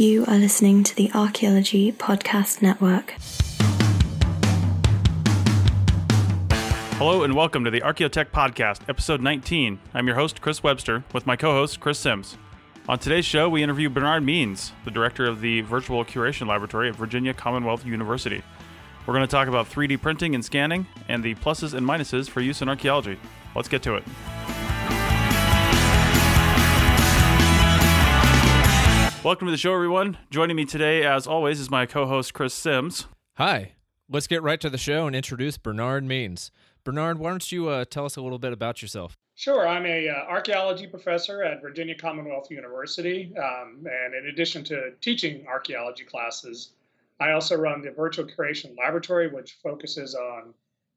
You are listening to the Archaeology Podcast Network. Hello and welcome to the Archaeotech Podcast, episode 19. I'm your host, Chris Webster, with my co host, Chris Sims. On today's show, we interview Bernard Means, the director of the Virtual Curation Laboratory at Virginia Commonwealth University. We're going to talk about 3D printing and scanning and the pluses and minuses for use in archaeology. Let's get to it. Welcome to the show, everyone. Joining me today, as always, is my co host, Chris Sims. Hi. Let's get right to the show and introduce Bernard Means. Bernard, why don't you uh, tell us a little bit about yourself? Sure. I'm a uh, archaeology professor at Virginia Commonwealth University, um, and in addition to teaching archaeology classes, I also run the Virtual Curation Laboratory, which focuses on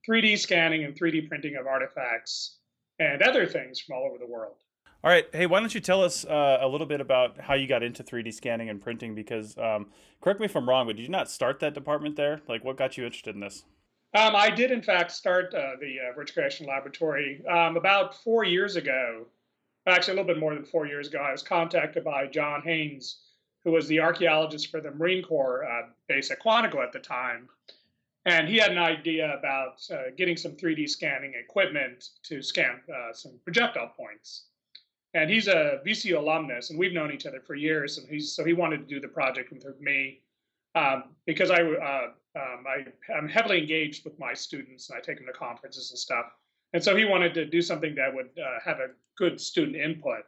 3D scanning and 3D printing of artifacts and other things from all over the world. All right. Hey, why don't you tell us uh, a little bit about how you got into 3D scanning and printing? Because, um, correct me if I'm wrong, but did you not start that department there? Like, what got you interested in this? Um, I did, in fact, start uh, the uh, Virtual Curation Laboratory um, about four years ago. Actually, a little bit more than four years ago. I was contacted by John Haynes, who was the archaeologist for the Marine Corps uh, base at Quantico at the time. And he had an idea about uh, getting some 3D scanning equipment to scan uh, some projectile points and he's a VCU alumnus, and we've known each other for years. And he's so he wanted to do the project with me um, because I, uh, um, I am heavily engaged with my students, and I take them to conferences and stuff. And so he wanted to do something that would uh, have a good student input.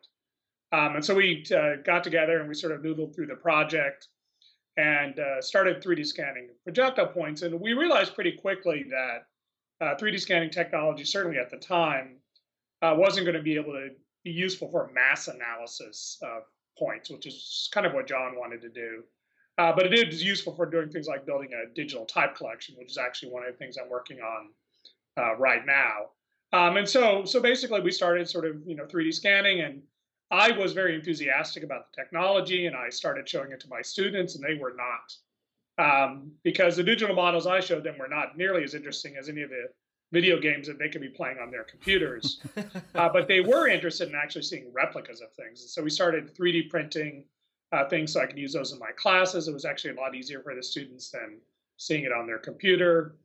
Um, and so we uh, got together and we sort of noodled through the project and uh, started 3D scanning projectile points. And we realized pretty quickly that 3D uh, scanning technology, certainly at the time, uh, wasn't going to be able to be useful for mass analysis of points, which is kind of what John wanted to do. Uh, but it is useful for doing things like building a digital type collection, which is actually one of the things I'm working on uh, right now. Um, and so, so basically, we started sort of you know 3D scanning, and I was very enthusiastic about the technology, and I started showing it to my students, and they were not, um, because the digital models I showed them were not nearly as interesting as any of the video games that they could be playing on their computers. uh, but they were interested in actually seeing replicas of things. And so we started 3D printing uh, things so I could use those in my classes. It was actually a lot easier for the students than seeing it on their computer.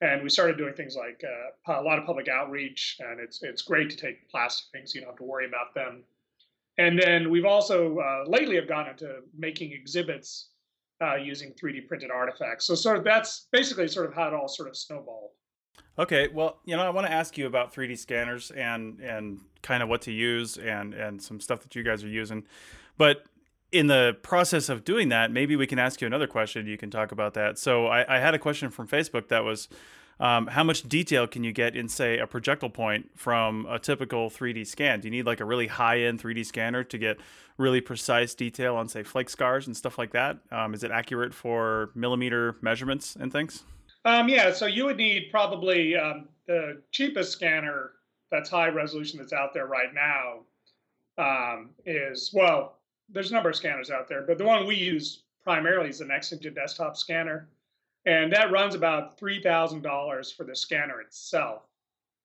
And we started doing things like uh, a lot of public outreach, and it's it's great to take plastic things. You don't have to worry about them. And then we've also uh, lately have gone into making exhibits uh, using 3D printed artifacts. So sort of that's basically sort of how it all sort of snowballed. Okay, well, you know, I want to ask you about 3D scanners and and kind of what to use and and some stuff that you guys are using. But in the process of doing that, maybe we can ask you another question. You can talk about that. So I, I had a question from Facebook that was, um, how much detail can you get in, say, a projectile point from a typical 3D scan? Do you need like a really high-end 3D scanner to get really precise detail on, say, flake scars and stuff like that? Um, is it accurate for millimeter measurements and things? Um, yeah, so you would need probably um, the cheapest scanner that's high resolution that's out there right now um, is well, there's a number of scanners out there, but the one we use primarily is the NextEngine desktop scanner, and that runs about three thousand dollars for the scanner itself,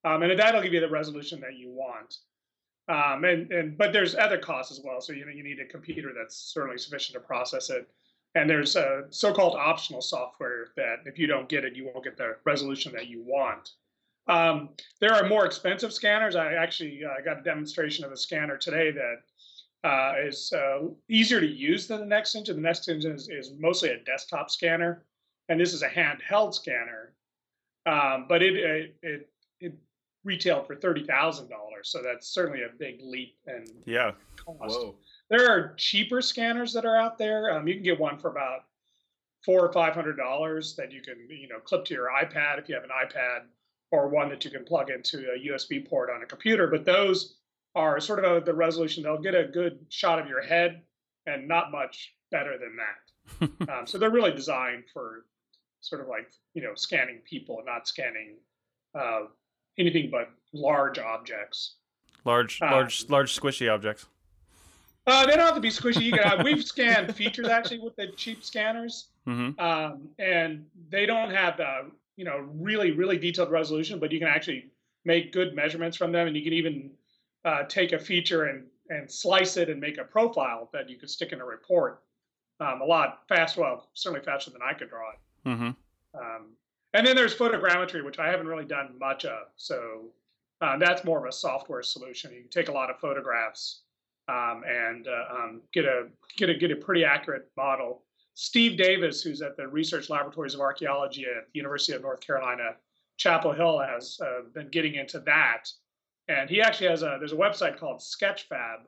um, and that'll give you the resolution that you want. Um, and and but there's other costs as well, so you know you need a computer that's certainly sufficient to process it and there's a so-called optional software that if you don't get it, you won't get the resolution that you want. Um, there are more expensive scanners. I actually uh, got a demonstration of a scanner today that uh, is uh, easier to use than the NextEngine. The NextEngine is, is mostly a desktop scanner, and this is a handheld scanner. Um, but it, it, it it retailed for thirty thousand dollars, so that's certainly a big leap in yeah. cost. Whoa. There are cheaper scanners that are out there. Um, you can get one for about four or five hundred dollars that you can you know clip to your iPad if you have an iPad, or one that you can plug into a USB port on a computer. But those are sort of a, the resolution. They'll get a good shot of your head, and not much better than that. um, so they're really designed for sort of like you know scanning people, not scanning uh, anything but large objects. Large, uh, large, large squishy objects. Uh, they don't have to be squishy. You can, uh, we've scanned features actually with the cheap scanners, mm-hmm. um, and they don't have the you know really really detailed resolution, but you can actually make good measurements from them, and you can even uh, take a feature and and slice it and make a profile that you can stick in a report um, a lot faster, Well, certainly faster than I could draw it. Mm-hmm. Um, and then there's photogrammetry, which I haven't really done much of. So uh, that's more of a software solution. You can take a lot of photographs um, and uh, um, get a get a get a pretty accurate model. Steve Davis, who's at the Research Laboratories of Archaeology at the University of North Carolina, Chapel Hill, has uh, been getting into that. And he actually has a there's a website called Sketchfab,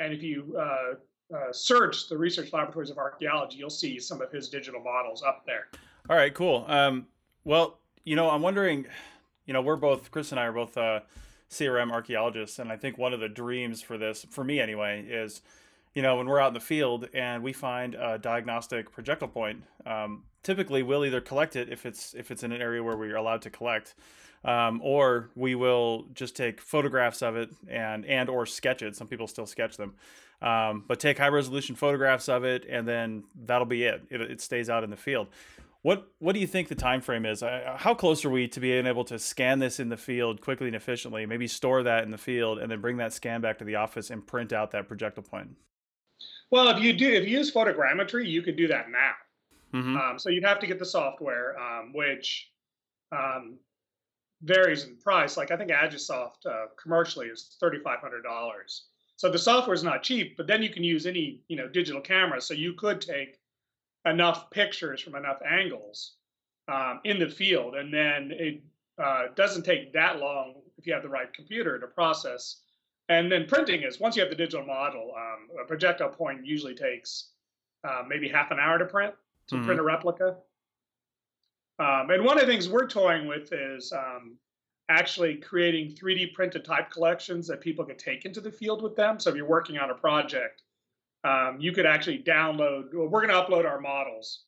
and if you uh, uh, search the Research Laboratories of Archaeology, you'll see some of his digital models up there. All right, cool. Um, well, you know, I'm wondering, you know, we're both Chris and I are both uh, CRM archaeologists, and I think one of the dreams for this, for me anyway, is, you know, when we're out in the field and we find a diagnostic projectile point. Um, typically, we'll either collect it if it's if it's in an area where we're allowed to collect, um, or we will just take photographs of it and and or sketch it. Some people still sketch them, um, but take high resolution photographs of it, and then that'll be it. it. It stays out in the field. What what do you think the time frame is? How close are we to being able to scan this in the field quickly and efficiently? Maybe store that in the field and then bring that scan back to the office and print out that projectile point. Well, if you do if you use photogrammetry, you could do that now. Mm-hmm. Um, so you'd have to get the software, um, which um, varies in price. Like I think Agisoft uh, commercially is thirty five hundred dollars. So the software is not cheap, but then you can use any you know digital camera. So you could take enough pictures from enough angles um, in the field, and then it uh, doesn't take that long if you have the right computer to process. And then printing is once you have the digital model, um, a projectile point usually takes uh, maybe half an hour to print to Mhm. print a replica. Um, and one of the things we're toying with is um, actually creating 3D printed type collections that people could take into the field with them. So if you're working on a project, um, you could actually download. Well, we're going to upload our models.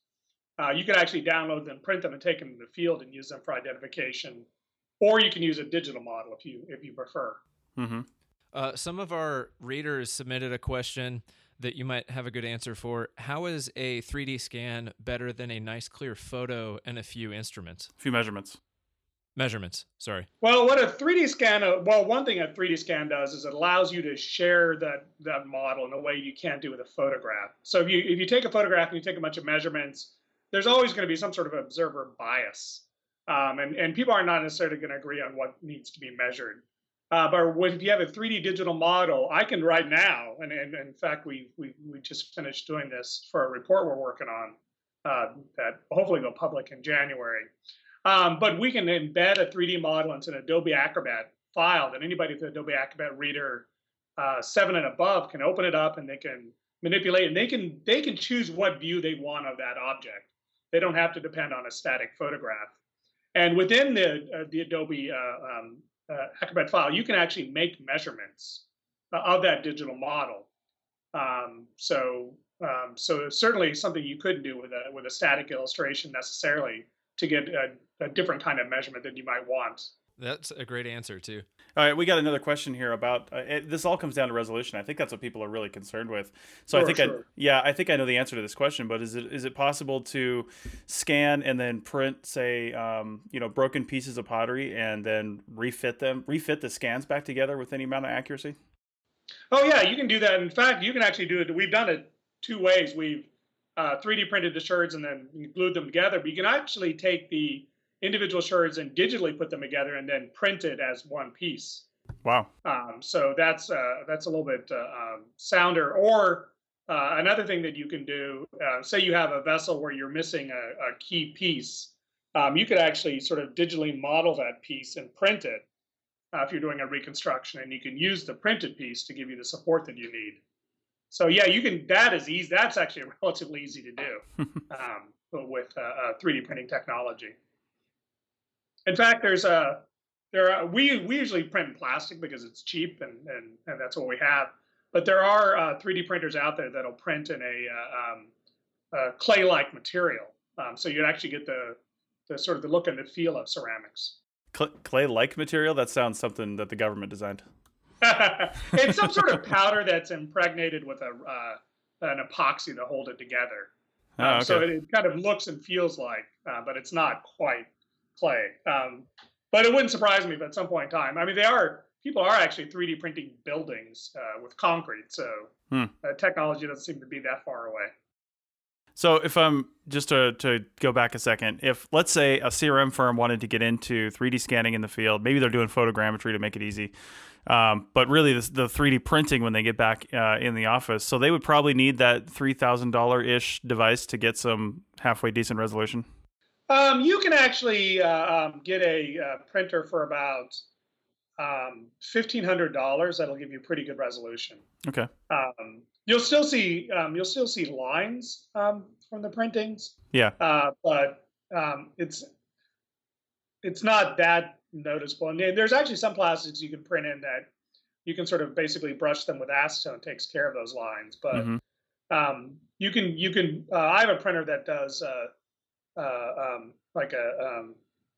Uh, you could actually download them, print them, and take them to the field and use them for identification. Or you can use a digital model if you if you prefer. Mm-hmm. Uh, some of our readers submitted a question that you might have a good answer for. How is a 3D scan better than a nice clear photo and a few instruments? A few measurements. Measurements, sorry. Well, what a 3D scan, well, one thing a 3D scan does is it allows you to share that that model in a way you can't do with a photograph. So if you if you take a photograph and you take a bunch of measurements, there's always going to be some sort of observer bias, um, and and people are not necessarily going to agree on what needs to be measured. Uh, but when, if you have a 3D digital model, I can right now, and, and in fact we we we just finished doing this for a report we're working on uh, that hopefully go public in January. Um, but we can embed a 3D model into an Adobe Acrobat file that anybody with Adobe Acrobat Reader uh, seven and above can open it up and they can manipulate and they can they can choose what view they want of that object. They don't have to depend on a static photograph. And within the uh, the Adobe uh, um, uh, Acrobat file, you can actually make measurements uh, of that digital model. Um, so um, so certainly something you couldn't do with a with a static illustration necessarily to get a, a different kind of measurement than you might want. That's a great answer, too. All right, we got another question here about uh, it, this. All comes down to resolution. I think that's what people are really concerned with. So I Sure, think, I, yeah, I think I know the answer to this question. But is it is it possible to scan and then print, say, um, you know, broken pieces of pottery and then refit them, refit the scans back together with any amount of accuracy? Oh yeah, you can do that. In fact, you can actually do it. We've done it two ways. We've uh, 3D printed the sherds and then glued them together. But you can actually take the individual sherds and digitally put them together and then print it as one piece. Wow. Um, so that's uh, that's a little bit uh, um, sounder. Or uh, another thing that you can do, uh, say you have a vessel where you're missing a, a key piece, um, you could actually sort of digitally model that piece and print it uh, if you're doing a reconstruction, and you can use the printed piece to give you the support that you need. So yeah, you can. That is easy. That's actually relatively easy to do um, with uh, uh, 3D printing technology. In fact, there's a there are, we we usually print in plastic because it's cheap and and, and that's what we have. But there are uh, 3D printers out there that'll print in a, uh, um, a clay-like material, um, so you actually get the the sort of the look and the feel of ceramics. Clay-like material. That sounds something that the government designed. it's some sort of powder that's impregnated with a uh, an epoxy to hold it together. Oh, Um, okay. So it, it kind of looks and feels like, uh, but it's not quite clay. Um, but it wouldn't surprise me if at some point in time, I mean, they are people are actually 3D printing buildings uh, with concrete, so Hmm. uh, technology doesn't seem to be that far away. So if I'm just to, to go back a second, if let's say a CRM firm wanted to get into 3D scanning in the field, maybe they're doing photogrammetry to make it easy. Um, but really, the, the 3D printing when they get back uh, in the office, so they would probably need that three thousand dollar ish device to get some halfway decent resolution. Um, you can actually uh, um, get a uh, printer for about um, fifteen hundred dollars. That'll give you pretty good resolution. Okay. Um, you'll still see um, you'll still see lines um, from the printings. Yeah. Uh, but um, it's it's not that noticeable. And there's actually some plastics you can print in that you can sort of basically brush them with acetone. Takes care of those lines. But Mhm. um, you can you can. Uh, I have a printer that does uh, um, like a um,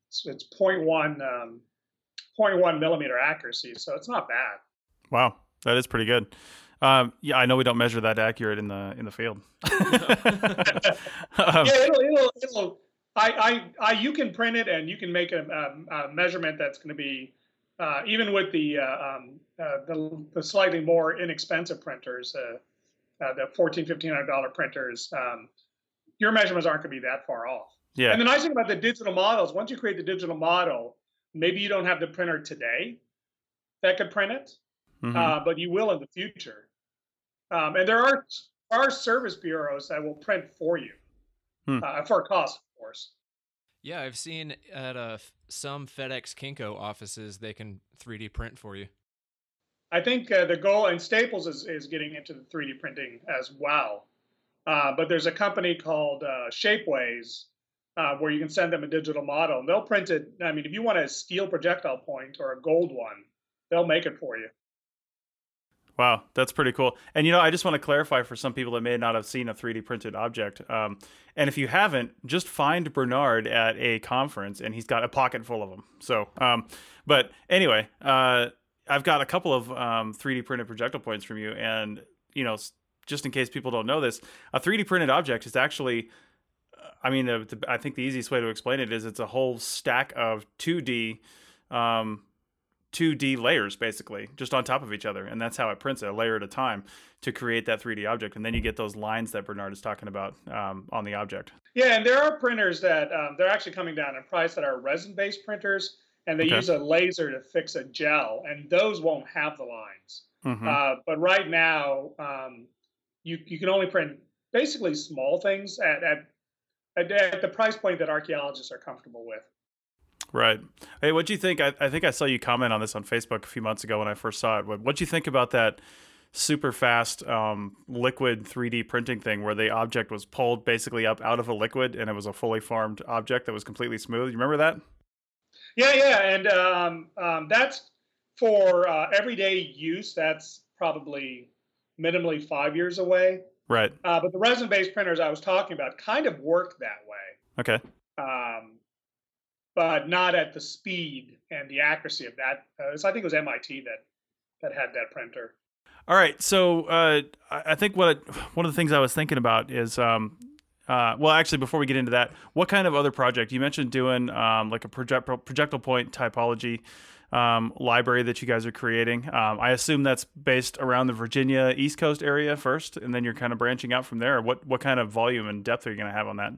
it's, it's 0.1 um, 0.1 millimeter accuracy, so it's not bad. Wow, that is pretty good. Um, yeah, I know we don't measure that accurate in the in the field. Um, yeah, it'll, it'll, it'll I, I, I, you can print it and you can make a, a, a measurement that's going to be, uh, even with the, uh, um, uh, the, the slightly more inexpensive printers, uh, uh, the fourteen, fifteen hundred dollar printers, um, your measurements aren't going to be that far off. yeah. And the nice thing about the digital models, once you create the digital model, maybe you don't have the printer today that could print it, Mhm. uh, but you will in the future. Um, and there are are service bureaus that will print for you Hmm. uh, for a cost, of course. Yeah, I've seen at uh, some FedEx Kinko offices they can 3D print for you. I think uh, the goal, and Staples is, is getting into the 3D printing as well. Uh, but there's a company called uh, Shapeways uh, where you can send them a digital model and they'll print it. I mean, if you want a steel projectile point or a gold one, they'll make it for you. Wow, that's pretty cool. And you know, I just want to clarify for some people that may not have seen a 3D printed object. Um, and if you haven't, just find Bernard at a conference, and he's got a pocket full of them. So, um, but anyway, uh, I've got a couple of um, 3D printed projectile points from you, and you know, just in case people don't know this, a 3D printed object is actually. uh, I mean, the, the, I think the easiest way to explain it is it's a whole stack of 2D um, 2D layers basically just on top of each other and that's how it prints it a layer at a time to create that 3D object and then you get those lines that Bernard is talking about um, on the object Yeah, and there are printers that um, they're actually coming down in price that are resin-based printers, and they Okay. use a laser to fix a gel, and those won't have the lines. Mhm. Uh, but right now, um, you you can only print basically small things at at, at the price point that archaeologists are comfortable with. right hey what do you think I, I think I saw you comment on this on Facebook a few months ago when I first saw it what what do you think about that super fast um, liquid 3D printing thing where the object was pulled basically up out of a liquid and it was a fully formed object that was completely smooth you remember that Yeah, yeah, and um, um, that's for uh, everyday use. That's probably minimally five years away. right Uh, but the resin-based printers I was talking about kind of work that way. okay um, but not at the speed and the accuracy of that. Uh, so I think it was MIT that that had that printer. All right, so uh, I I think what one of the things I was thinking about is, um, uh, well, actually, before we get into that, what kind of other project you mentioned doing, um, like a project projectile point typology um, library that you guys are creating? Um, I assume that's based around the Virginia East Coast area first, and then you're kind of branching out from there. What what kind of volume and depth are you going to have on that?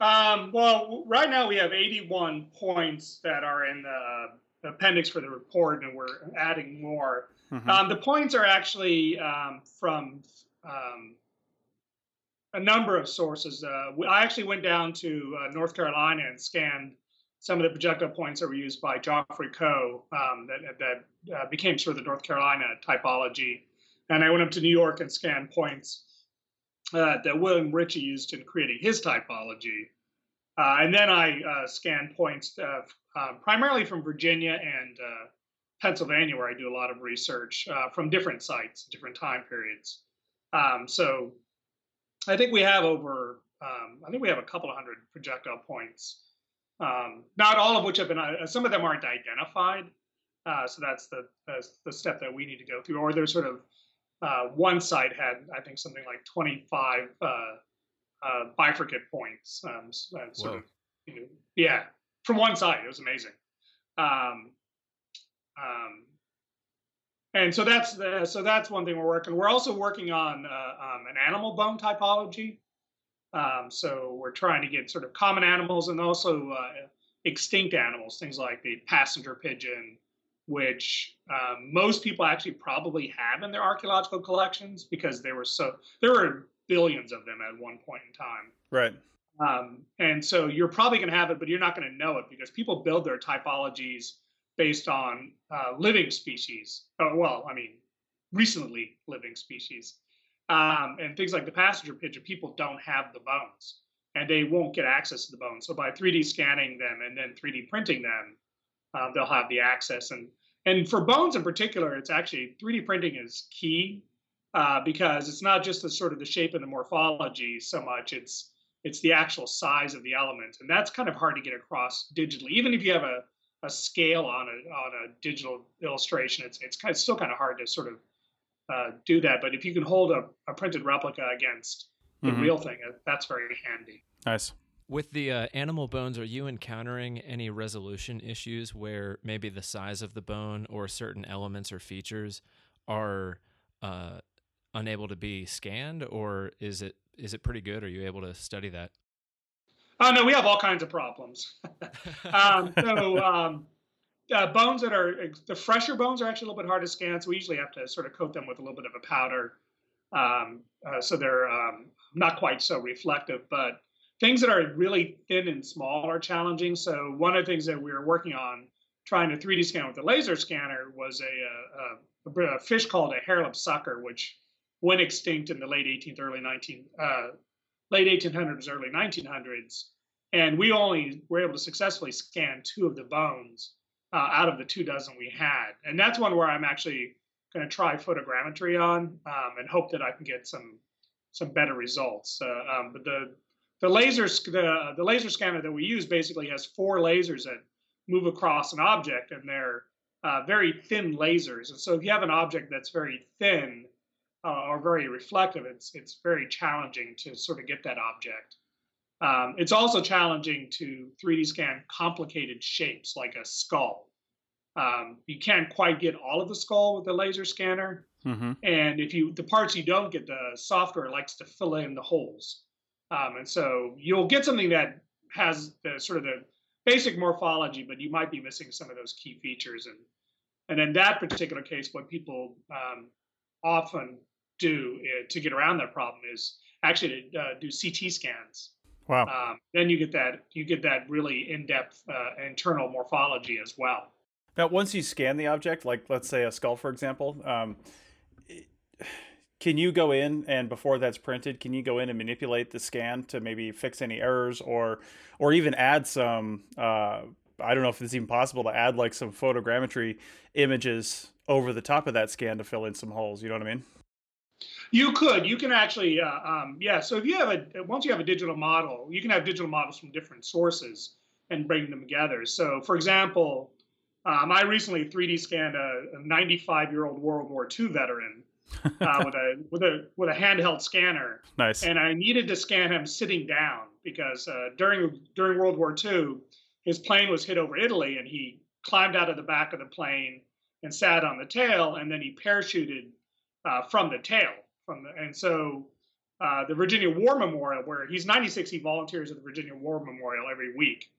Um, well, right now we have 81 points that are in the appendix for the report, and we're adding more. Mhm. Um, the points are actually um, from um, a number of sources. Uh, I actually went down to uh, North Carolina and scanned some of the projectile points that were used by Joffre Coe um, that, that uh, became sort of the North Carolina typology. And I went up to New York and scanned points uh, that William Ritchie used in creating his typology. Uh, and then I uh, scanned points uh, uh, primarily from Virginia and Pennsylvania, where I do a lot of research from different sites, different time periods. Um, so I think we have over, um, I think we have a couple of hundred projectile points. Um, not all of which have been, uh, some of them aren't identified. Uh, so that's the, that's the step that we need to go through. Or there's sort of, uh, one site had, I think, something like 25 uh, uh, bifurcate points. Um, uh, sort Whoa. of, you know, yeah, from one side. It was amazing. Um, um, and so that's the, so that's one thing we're working. We're also working on uh, um, an animal bone typology. Um, so we're trying to get sort of common animals and also uh, extinct animals, things like the passenger pigeon, which um, most people actually probably have in their archaeological collections because there were so there were billions of them at one point in time. Right. Um, and so you're probably going to have it, but you're not going to know it because people build their typologies based on uh, living species. Oh, well, I mean, recently living species. Um, and things like the passenger pigeon, people don't have the bones and they won't get access to the bones. So by 3D scanning them and then 3D printing them, um, they'll have the access. And and for bones in particular, it's actually 3D printing is key uh, because it's not just the sort of the shape and the morphology so much. It's it's the actual size of the elements, and that's kind of hard to get across digitally. Even if you have a, a scale on a on a digital illustration, it's it's kind of, still kind of hard to sort of uh, do that. But if you can hold a, a printed replica against the mm-hmm. real thing, uh, that's very handy. Nice. With the uh, animal bones, are you encountering any resolution issues where maybe the size of the bone or certain elements or features are uh, unable to be scanned, or is it is it pretty good? Are you able to study that? Oh no, we have all kinds of problems. um, so um, uh, bones that are the fresher bones are actually a little bit hard to scan, so we usually have to sort of coat them with a little bit of a powder, um, uh, so they're um, not quite so reflective. But things that are really thin and small are challenging. So one of the things that we were working on trying to 3D scan with the laser scanner was a, a, a fish called a harelip sucker, which went extinct in the late 18th, early 19, uh, late 1800s, early 1900s, and we only were able to successfully scan two of the bones uh, out of the two dozen we had, and that's one where I'm actually going to try photogrammetry on um, and hope that I can get some some better results. Uh, um, but the the laser the, the laser scanner that we use basically has four lasers that move across an object, and they're uh, very thin lasers. And so if you have an object that's very thin, uh, or very reflective, it's it's very challenging to sort of get that object. Um, it's also challenging to 3D scan complicated shapes like a skull. Um, you can't quite get all of the skull with the laser scanner, mm-hmm. and if you the parts you don't get, the software likes to fill in the holes, um, and so you'll get something that has the sort of the basic morphology, but you might be missing some of those key features. And and in that particular case, what people um, often do uh, to get around that problem is actually to uh, do CT scans. Wow. Um, then you get that you get that really in-depth uh, internal morphology as well. Now, once you scan the object, like let's say a skull, for example, um, can you go in and before that's printed, can you go in and manipulate the scan to maybe fix any errors or or even add some? Uh, I don't know if it's even possible to add like some photogrammetry images over the top of that scan to fill in some holes. You know what I mean? You could. You can actually, uh, um, yeah. So if you have a once you have a digital model, you can have digital models from different sources and bring them together. So, for example, um, I recently 3D scanned a 95 year old World War II veteran uh, with a with a with a handheld scanner. Nice. And I needed to scan him sitting down because uh, during during World War II, his plane was hit over Italy, and he climbed out of the back of the plane and sat on the tail, and then he parachuted uh, from the tail. From the, and so uh, the Virginia War Memorial, where he's 96, he volunteers at the Virginia War Memorial every week.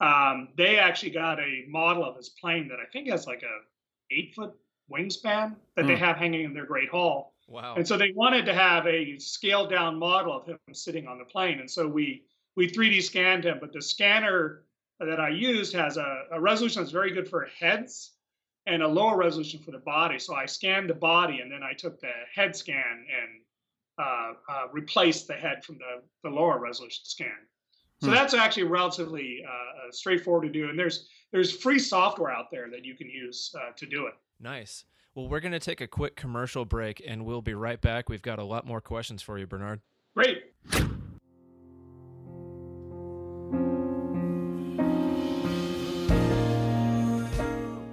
Um, they actually got a model of his plane that I think has like a eight foot wingspan that mm. they hmm. have hanging in their Great Hall. Wow! And so they wanted to have a scaled down model of him sitting on the plane, and so we we 3D scanned him. But the scanner that I used has a, a resolution that's very good for heads, and a lower resolution for the body. So I scanned the body and then I took the head scan and uh, uh, replaced the head from the, the lower resolution scan. So hmm. that's actually relatively uh, uh, straightforward to do. And there's there's free software out there that you can use uh, to do it. Nice. Well, we're going to take a quick commercial break and we'll be right back. We've got a lot more questions for you, Bernard. Great.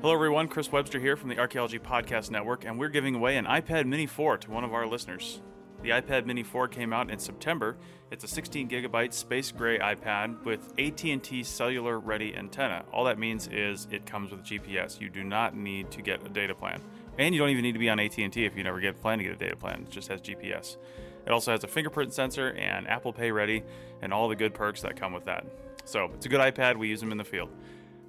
Hello, everyone. Chris Webster here from the Archaeology Podcast Network, and we're giving away an iPad Mini 4 to one of our listeners. The iPad Mini 4 came out in September. It's a 16 gigabyte space gray iPad with AT&T cellular ready antenna. All that means is it comes with GPS. You do not need to get a data plan, and you don't even need to be on AT&T if you never get a plan to get a data plan. It just has GPS. It also has a fingerprint sensor and Apple Pay ready, and all the good perks that come with that. So it's a good iPad. We use them in the field.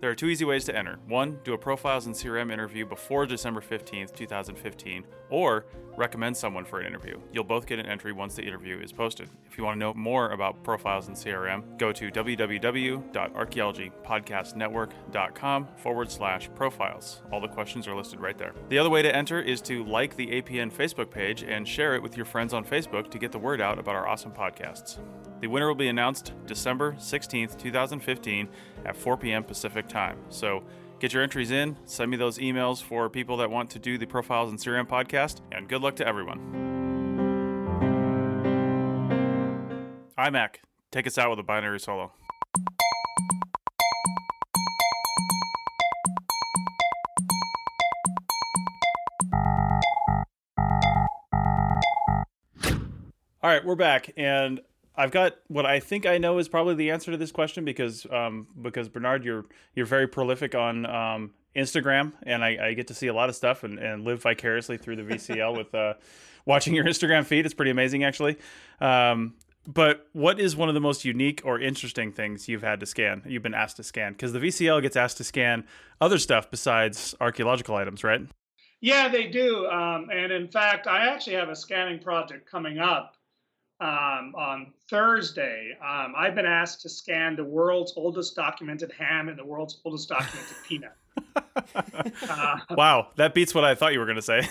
There are two easy ways to enter. One, do a Profiles in CRM interview before December 15th, 2015, or recommend someone for an interview. You'll both get an entry once the interview is posted. If you want to know more about Profiles in CRM, go to www.archaeologypodcastnetwork.com forward slash profiles. All the questions are listed right there. The other way to enter is to like the APN Facebook page and share it with your friends on Facebook to get the word out about our awesome podcasts. The winner will be announced December 16th, 2015 at 4 p.m. Pacific time. So get your entries in, send me those emails for people that want to do the Profiles in CRM podcast, and good luck to everyone. iMac, take us out with a binary solo. All right, we're back, and I've got what I think I know is probably the answer to this question because um, because Bernard, you're you're very prolific on um, Instagram, and I, I, get to see a lot of stuff and, and live vicariously through the VCL with uh, watching your Instagram feed. It's pretty amazing, actually. Um, but what is one of the most unique or interesting things you've had to scan? You've been asked to scan because the VCL gets asked to scan other stuff besides archaeological items, right? Yeah, they do. Um, and in fact, I actually have a scanning project coming up um, on Thursday, um, I've been asked to scan the world's oldest documented ham and the world's oldest documented peanut. uh, wow, that beats what I thought you were going to say.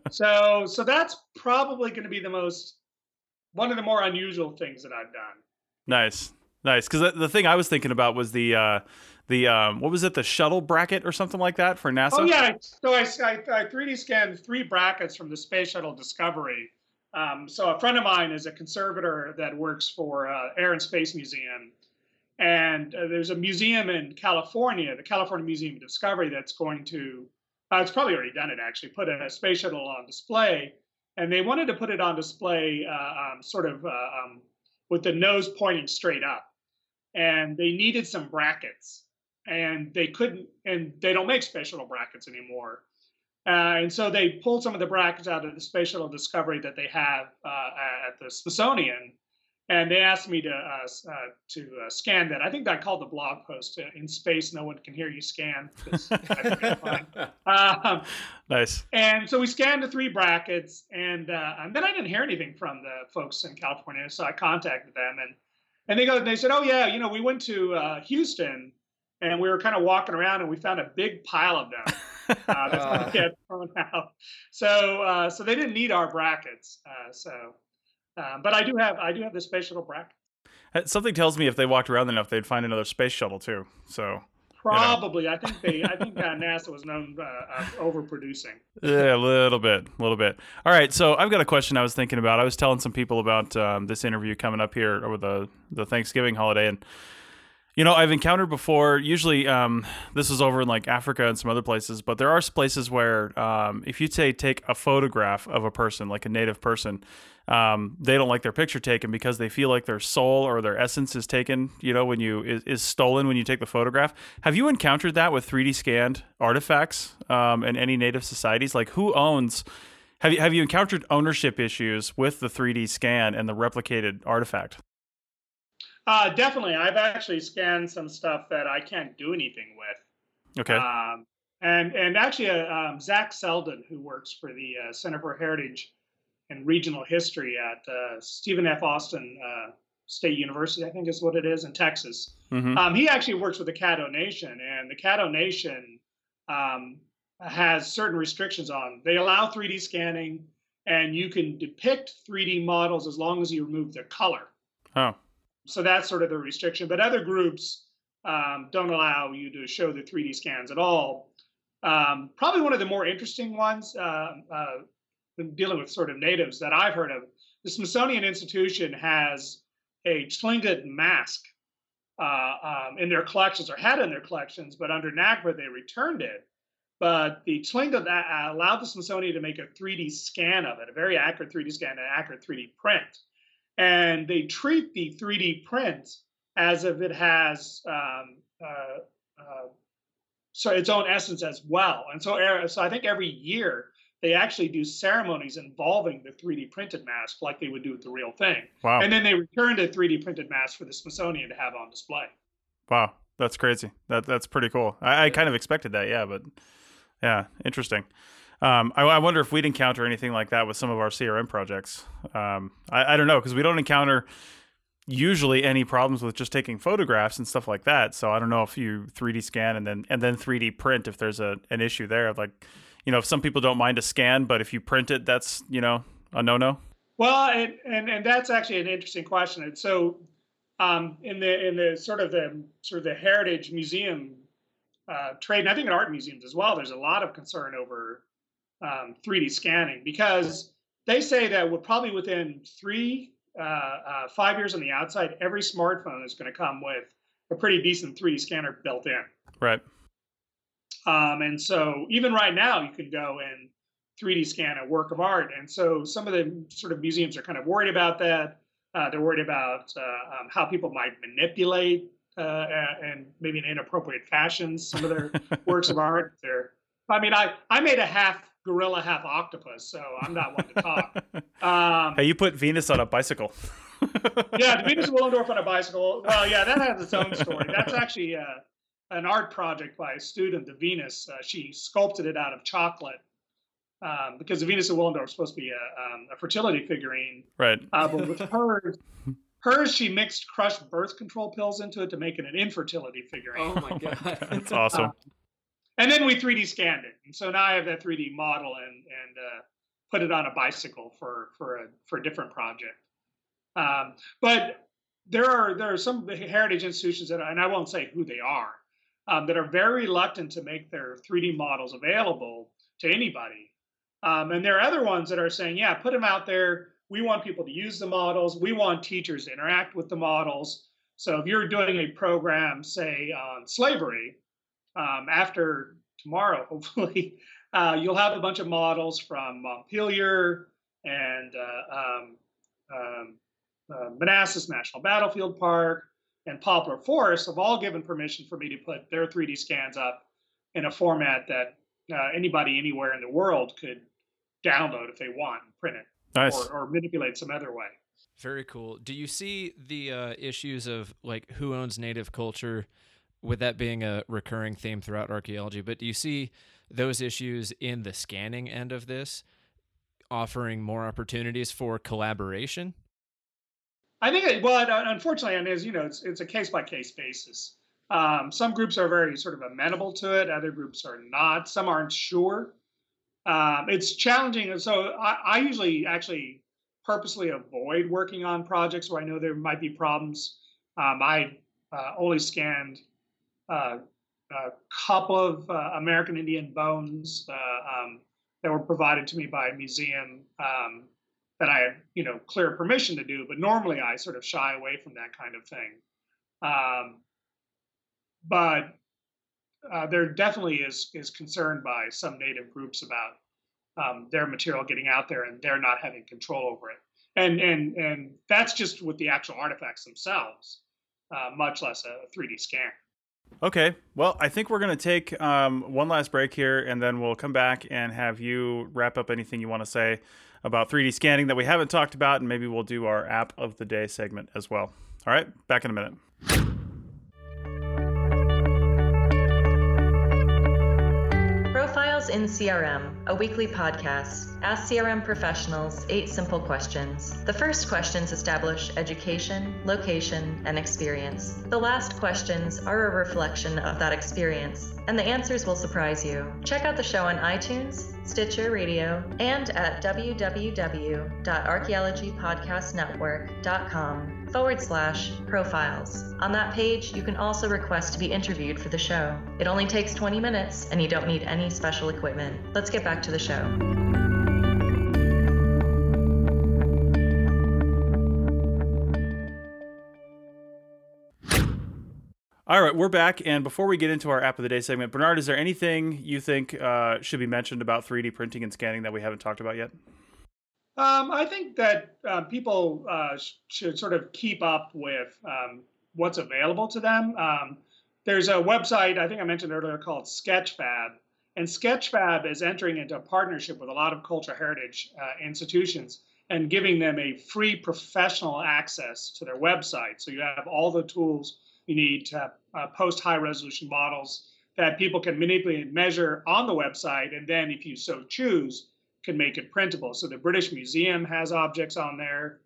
so, so that's probably going to be the most one of the more unusual things that I've done. Nice, nice. Because the, the thing I was thinking about was the. Uh, the um, what was it the shuttle bracket or something like that for NASA? Oh yeah, so I, I, I 3D scanned three brackets from the Space Shuttle Discovery, um, so a friend of mine is a conservator that works for uh, Air and Space Museum, and uh, there's a museum in California, the California Museum of Discovery, that's going to, uh, it's probably already done it actually, put a space shuttle on display, and they wanted to put it on display uh, um, sort of uh, um, with the nose pointing straight up, and they needed some brackets, and they couldn't, and they don't make space shuttle brackets anymore. Uh, and so they pulled some of the brackets out of the Space Shuttle Discovery that they have uh, at the Smithsonian, and they asked me to uh, uh to uh, scan that. I think I called the blog post uh, "In Space, No One Can Hear You Scan." um, nice. And so we scanned the three brackets, and, and then I didn't hear anything from the folks in California, so I contacted them, and and they go, they said, "Oh yeah, you know, we went to Houston." And we were kind of walking around, and we found a big pile of them. Uh, that's uh. get thrown out. So uh, so they didn't need our brackets. Uh, so, uh, but I do have I do have the space shuttle bracket. Uh, something tells me if they walked around enough, they'd find another space shuttle too. So probably, you know. I think they I think NASA was known overproducing. Yeah, a little bit, a little bit. All right, so I've got a question I was thinking about. I was telling some people about um, this interview coming up here over the the Thanksgiving holiday and you know, I've encountered before. Usually, um, this is over in like Africa and some other places, but there are places where um, if you say take a photograph of a person, like a native person, um, they don't like their picture taken because they feel like their soul or their essence is taken. You know, when you is, is stolen when you take the photograph. Have you encountered that with 3D scanned artifacts um, in any native societies? Like, who owns? Have you have you encountered ownership issues with the 3D scan and the replicated artifact? Uh, definitely. I've actually scanned some stuff that I can't do anything with. Okay. Um, and and actually, uh, um, Zach Selden, who works for the uh, Center for Heritage and Regional History at uh, Stephen F. Austin uh, State University, I think is what it is in Texas. Mm-hmm. Um, he actually works with the Caddo Nation, and the Caddo Nation um, has certain restrictions on. They allow 3D scanning, and you can depict 3D models as long as you remove their color. Oh so that's sort of the restriction. But other groups um, don't allow you to show the 3D scans at all. Um, probably one of the more interesting ones uh, uh, dealing with sort of natives that I've heard of. The Smithsonian Institution has a Tlingit mask uh, um, in their collections, or had in their collections, but under NAGPRA they returned it. But the Tlingit uh, allowed the Smithsonian to make a 3D scan of it, a very accurate 3D scan, an accurate 3D print and they treat the 3D print as if it has um, uh, uh, so its own essence as well. And so, so I think every year they actually do ceremonies involving the 3D printed mask like they would do with the real thing. Wow. And then they return a 3D printed mask for the Smithsonian to have on display. Wow. That's crazy. That that's pretty cool. I, I kind of expected that, yeah, but yeah, interesting. Um, I, I, wonder if we'd encounter anything like that with some of our CRM projects. Um, I, I don't know because we don't encounter usually any problems with just taking photographs and stuff like that. So I don't know if you 3D scan and then and then 3D print if there's a an issue there like, you know, if some people don't mind a scan, but if you print it, that's you know a no no. Well, and, and and that's actually an interesting question. And so, um, in the in the sort of the sort of the heritage museum uh, trade, and I think in art museums as well, there's a lot of concern over um, 3D scanning because they say that we're probably within three, uh, uh, five years on the outside, every smartphone is going to come with a pretty decent 3D scanner built in. Right. Um, and so even right now, you can go and 3D scan a work of art. And so some of the sort of museums are kind of worried about that. Uh, they're worried about uh, um, how people might manipulate uh, and maybe in inappropriate fashions some of their works of art. They're, I mean, I, I made a half gorilla, half octopus, so I'm not one to talk. Um, hey, you put Venus on a bicycle. yeah, Venus Willendorf on a bicycle. Well, yeah, that has its own story. That's actually uh, an art project by a student, the Venus. Uh, she sculpted it out of chocolate um, because the Venus of Willendorf is supposed to be a, um, a fertility figurine. Right. Uh, but with hers, hers, she mixed crushed birth control pills into it to make it an infertility figurine. Oh my god, that's awesome. And then we 3D scanned it, and so now I have that 3D model and and uh, put it on a bicycle for for a for a different project. Um, but there are there are some heritage institutions that, and I won't say who they are, um, that are very reluctant to make their 3D models available to anybody. Um, and there are other ones that are saying, yeah, put them out there. We want people to use the models. We want teachers to interact with the models. So if you're doing a program, say on slavery, um, after tomorrow, hopefully, uh, you'll have a bunch of models from Montpelier and uh, um, um, uh, Manassas National Battlefield Park and Poplar Forest have all given permission for me to put their 3D scans up in a format that uh, anybody anywhere in the world could download if they want and print it nice. or, or manipulate some other way. Very cool. Do you see the uh, issues of like who owns native culture with that being a recurring theme throughout archaeology, but do you see those issues in the scanning end of this offering more opportunities for collaboration? I think, it, well, unfortunately, and as you know, it's, it's a case by case basis. Um, some groups are very sort of amenable to it, other groups are not. Some aren't sure. Um, it's challenging. So I, I, usually actually purposely avoid working on projects where I know there might be problems. Um, I uh, only scanned a couple of uh, American Indian bones uh, um, that were provided to me by a museum um, that I had, you know, clear permission to do. But normally I sort of shy away from that kind of thing. Um, but uh, there definitely is is concern by some native groups about um, their material getting out there and they're not having control over it. And and and that's just with the actual artifacts themselves, uh, much less a 3D scan. Okay. Well, I think we're going to take um, one last break here, and then we'll come back and have you wrap up anything you want to say about 3D scanning that we haven't talked about, and maybe we'll do our app of the day segment as well. All right. Back in a minute. In CRM, a weekly podcast. Ask CRM professionals eight simple questions. The first questions establish education, location, and experience. The last questions are a reflection of that experience, and the answers will surprise you. Check out the show on iTunes, Stitcher Radio, and at www.archaeologypodcastnetwork.com forward slash profiles. On that page, you can also request to be interviewed for the show. It only takes 20 minutes, and you don't need any special equipment. Let's get back to the show. All right, we're back, and before we get into our app of the day segment, Bernard, is there anything you think uh, should be mentioned about 3D printing and scanning that we haven't talked about yet? Um, I think that uh, people uh, should sort of keep up with um, what's available to them. Um, there's a website I think I mentioned earlier called Sketchfab, And Sketchfab is entering into a partnership with a lot of cultural heritage uh, institutions and giving them a free professional access to their website. So you have all the tools you need to uh, post high resolution models that people can manipulate and measure on the website. And then, if you so choose, can make it printable. So the British Museum has objects on there.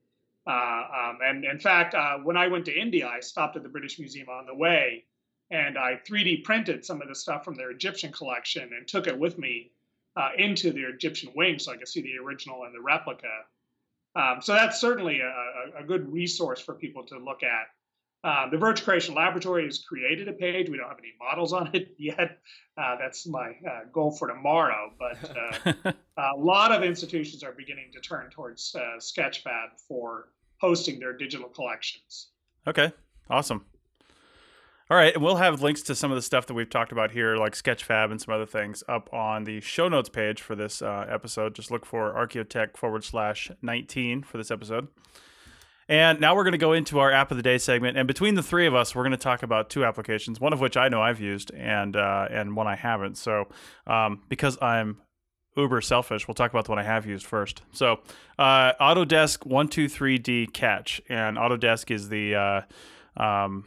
Uh, um, and in fact, uh, when I went to India, I stopped at the British Museum on the way and I 3D printed some of the stuff from their Egyptian collection and took it with me uh, into their Egyptian wing so I could see the original and the replica. Um, so that's certainly a, a, good resource for people to look at. Uh, the Virtual Curation Laboratory has created a page. We don't have any models on it yet. Uh, that's my uh, goal for tomorrow. But uh, a lot of institutions are beginning to turn towards uh, Sketchfab for hosting their digital collections. Okay, awesome. All right, and we'll have links to some of the stuff that we've talked about here, like Sketchfab and some other things, up on the show notes page for this uh, episode. Just look for Archaeotech forward slash 19 for this episode. And now we're going to go into our app of the day segment. And between the three of us, we're going to talk about two applications, one of which I know I've used and uh, and one I haven't. So um, because I'm uber selfish, we'll talk about the one I have used first. So uh, Autodesk 123D Catch. And Autodesk is the, uh, um,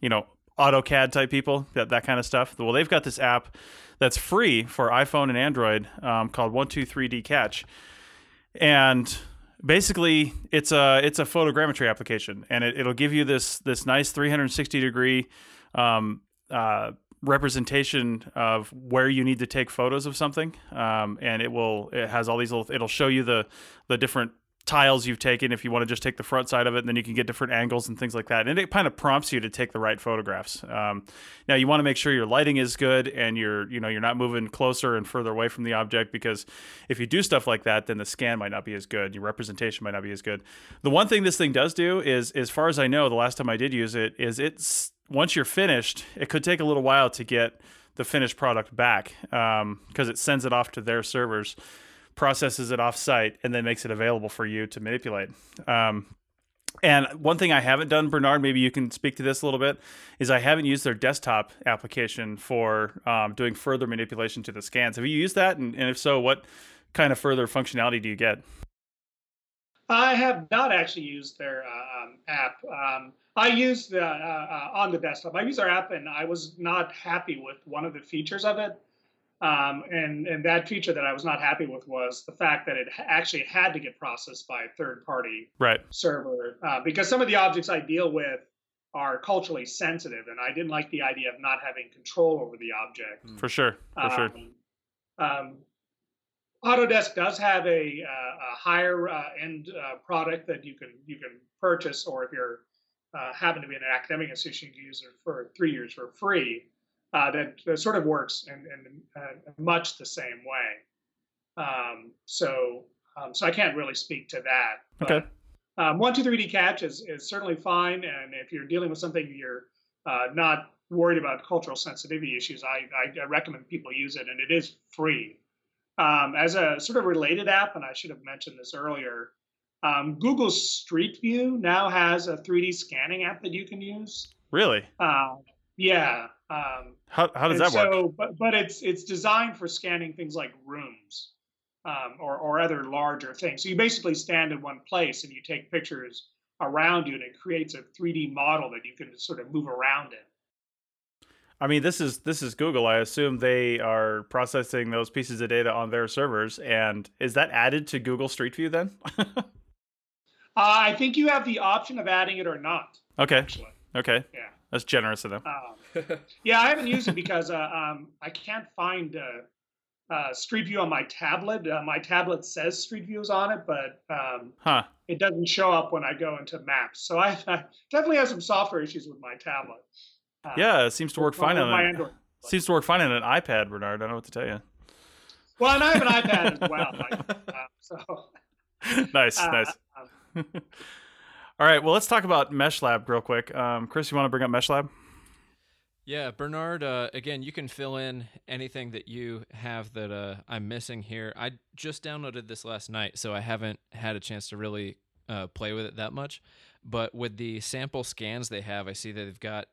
you know, AutoCAD type people, that, that kind of stuff. Well, they've got this app that's free for iPhone and Android um, called 123D Catch. And basically it's a it's a photogrammetry application and it, will give you this this nice 360 degree um, uh, representation of where you need to take photos of something. Um, and it will it has all these little it'll show you the the different tiles you've taken if you want to just take the front side of it and then you can get different angles and things like that. And it kind of prompts you to take the right photographs. Um, now you want to make sure your lighting is good and you're you know you're not moving closer and further away from the object because if you do stuff like that then the scan might not be as good your representation might not be as good. The one thing this thing does do is as far as i know the last time i did use it is it's once you're finished it could take a little while to get the finished product back because um, it sends it off to their servers processes it offsite, and then makes it available for you to manipulate. Um, and one thing I haven't done, Bernard, maybe you can speak to this a little bit, is I haven't used their desktop application for um, doing further manipulation to the scans. Have you used that? And, and if so, what kind of further functionality do you get? I have not actually used their uh, um, app. Um, I used uh, uh, on the desktop. I used their app, and I was not happy with one of the features of it. Um, and, and that feature that I was not happy with was the fact that it actually had to get processed by a third party right. server uh, because some of the objects I deal with are culturally sensitive, and I didn't like the idea of not having control over the object. For sure, for um, sure. Um, Autodesk does have a, uh, a higher uh, end uh, product that you can you can purchase, or if you're uh, happen to be an academic institution, you can use it for three years for free uh, that, that, sort of works in, in uh, much the same way. Um, so, um, so I can't really speak to that. But, okay. Um, one, two, three D catch is, is certainly fine, and if you're dealing with something you're uh, not worried about cultural sensitivity issues, I, I, I, recommend people use it, and it is free. Um, as a sort of related app, and I should have mentioned this earlier, um, Google Street View now has a 3D scanning app that you can use. Really? Uh, yeah. Um, how, how does that work? so, work? But, but it's it's designed for scanning things like rooms um, or, or other larger things. So you basically stand in one place and you take pictures around you, and it creates a 3D model that you can sort of move around in. I mean, this is this is Google. I assume they are processing those pieces of data on their servers, and is that added to Google Street View then? uh, I think you have the option of adding it or not. Okay. Actually. Okay. Yeah. That's generous of them. Um, yeah, I haven't used it because uh, um, I can't find uh, uh, Street View on my tablet. Uh, my tablet says Street View is on it, but um, huh. it doesn't show up when I go into Maps. So I, I definitely have some software issues with my tablet. Uh, yeah, it seems to work fine on my Android. Seems to work fine on an iPad, Bernard. I don't know what to tell you. Well, and I have an iPad as well. Like, uh, so nice, nice. All right, well, let's talk about MeshLab real quick. Um, Chris, you want to bring up MeshLab? Yeah, Bernard. Uh, again, you can fill in anything that you have that uh, I'm missing here. I just downloaded this last night, so I haven't had a chance to really uh, play with it that much. But with the sample scans they have, I see that they've got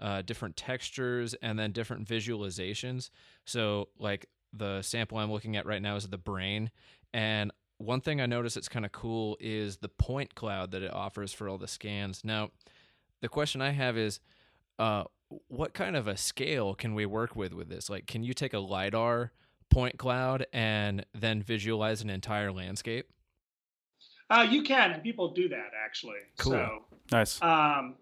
uh, different textures, and then different visualizations. So, like the sample I'm looking at right now is the brain. And one thing I notice that's kind of cool is the point cloud that it offers for all the scans. Now, the question I have is, uh, what kind of a scale can we work with with this? Like, can you take a lidar point cloud and then visualize an entire landscape? Uh, you can, and people do that actually. Cool. So, Nice. um,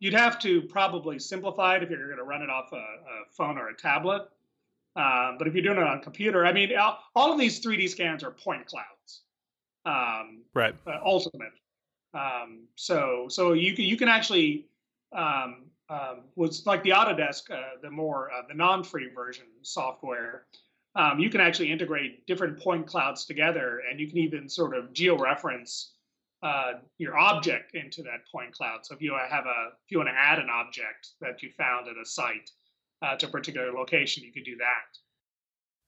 you'd have to probably simplify it if you're going to run it off a, a phone or a tablet. Um, but if you're doing it on a computer, I mean, all, of these 3D scans are point clouds. Um, Right. uh, ultimate. Um, so so you can you can actually um, um, was like the Autodesk, uh, the more uh, the non-free version software. Um, you can actually integrate different point clouds together, and you can even sort of georeference uh, your object into that point cloud. So if you have a if you want to add an object that you found at a site uh, to a particular location, you could do that.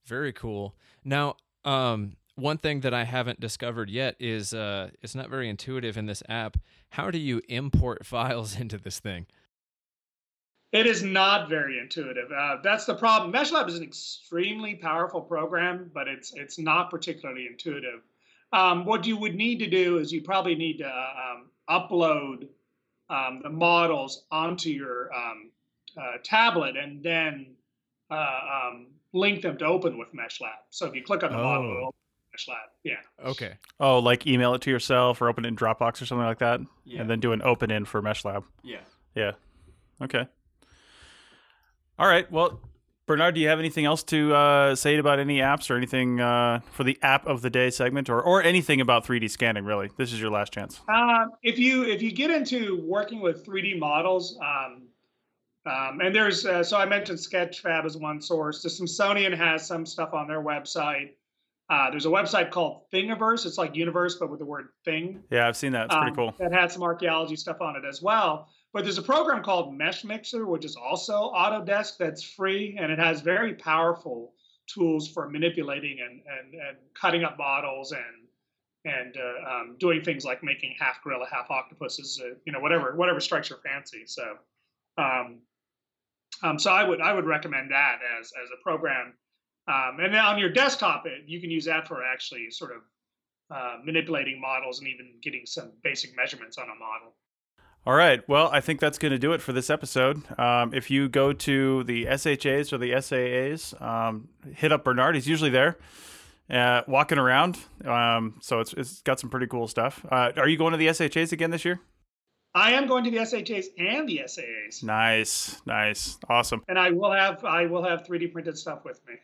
Very cool. Now, um, one thing that I haven't discovered yet is uh, it's not very intuitive in this app. How do you import files into this thing? It is not very intuitive. Uh, that's the problem. MeshLab is an extremely powerful program, but it's it's not particularly intuitive. Um, what you would need to do is you probably need to uh, um, upload um, the models onto your um, uh, tablet and then uh, um, link them to open with MeshLab. So if you click on the model, Oh. it'll open with MeshLab. Yeah. Okay. Oh, like email it to yourself or open it in Dropbox or something like that, Yeah. and then do an open in for MeshLab. Yeah. Yeah. Okay. All right. Well, Bernard, do you have anything else to uh, say about any apps or anything uh, for the app of the day segment, or or anything about 3D scanning? Really, this is your last chance. Um, if you if you get into working with 3D models, um, um, and there's uh, so I mentioned Sketchfab as one source. The Smithsonian has some stuff on their website. Uh, there's a website called Thingiverse. It's like universe, but with the word thing. Yeah, I've seen that. It's pretty um, cool. That had some archaeology stuff on it as well. But there's a program called Meshmixer, which is also Autodesk that's free, and it has very powerful tools for manipulating and, and, and cutting up models and and uh, um, doing things like making half gorilla, half octopuses, uh, you know, whatever whatever strikes your fancy. So, um, um, so I would I would recommend that as as a program. Um, and then on your desktop, it, you can use that for actually sort of uh, manipulating models and even getting some basic measurements on a model. All right. Well, I think that's going to do it for this episode. Um, if you go to the SHAs or the SAAs, um, hit up Bernard. He's usually there, uh, walking around. Um, so it's it's got some pretty cool stuff. Uh, are you going to the SHAs again this year? I am going to the SHAs and the SAAs, Nice, nice, awesome. and I will have I will have 3D printed stuff with me.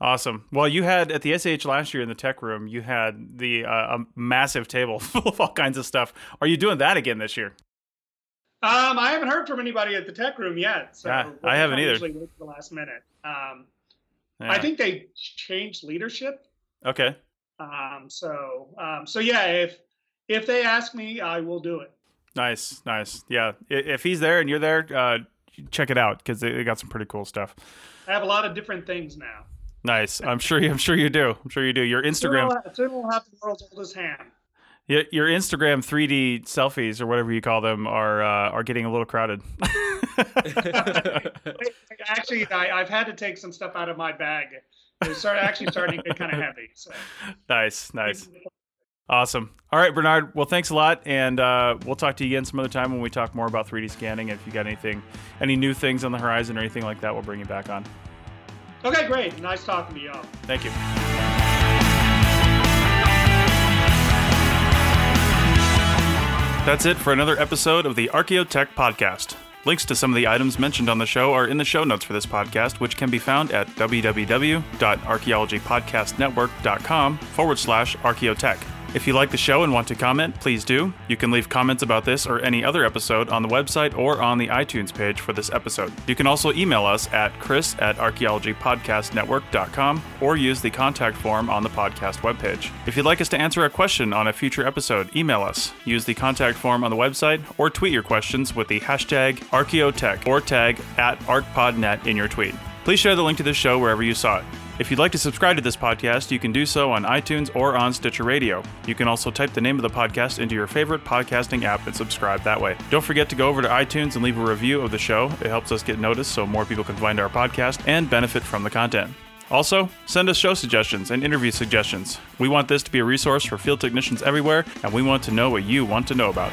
Awesome. Well, you had at the SH last year in the tech room, you had the uh, a massive table full of all kinds of stuff. Are you doing that again this year? Um, I haven't heard from anybody at the tech room yet. So Yeah, I haven't either. Usually wait for the last minute. Um, Yeah. I think they changed leadership. Okay. Um, so um, so yeah, if if they ask me, I will do it. Nice, nice. Yeah. If he's there and you're there, uh, check it out because they, got some pretty cool stuff. I have a lot of different things now. Nice. I'm sure. You, I'm sure you do. I'm sure you do. Your Instagram, soon we'll have the world's oldest ham. your, your Instagram 3D selfies or whatever you call them are uh, are getting a little crowded. Actually, I, I've had to take some stuff out of my bag. It's start, actually starting to get kind of heavy. So. nice, nice. Awesome. All right, Bernard. Well, thanks a lot, and uh, we'll talk to you again some other time when we talk more about 3D scanning. If you got anything, any new things on the horizon or anything like that, we'll bring you back on. Okay, great. Nice talking to y'all. Thank you. That's it for another episode of the Archaeotech Podcast. Links to some of the items mentioned on the show are in the show notes for this podcast, which can be found at www.archaeologypodcastnetwork.com forward slash archaeotech. If you like the show and want to comment, please do. You can leave comments about this or any other episode on the website or on the iTunes page for this episode. You can also email us at chris at archaeologypodcastnetwork.com or use the contact form on the podcast webpage. If you'd like us to answer a question on a future episode, email us. Use the contact form on the website or tweet your questions with the hashtag archaeotech or tag at arcpodnet in your tweet. Please share the link to this show wherever you saw it. If you'd like to subscribe to this podcast, you can do so on iTunes or on Stitcher Radio. You can also type the name of the podcast into your favorite podcasting app and subscribe that way. Don't forget to go over to iTunes and leave a review of the show. It helps us get noticed so more people can find our podcast and benefit from the content. Also, send us show suggestions and interview suggestions. We want this to be a resource for field technicians everywhere, and we want to know what you want to know about.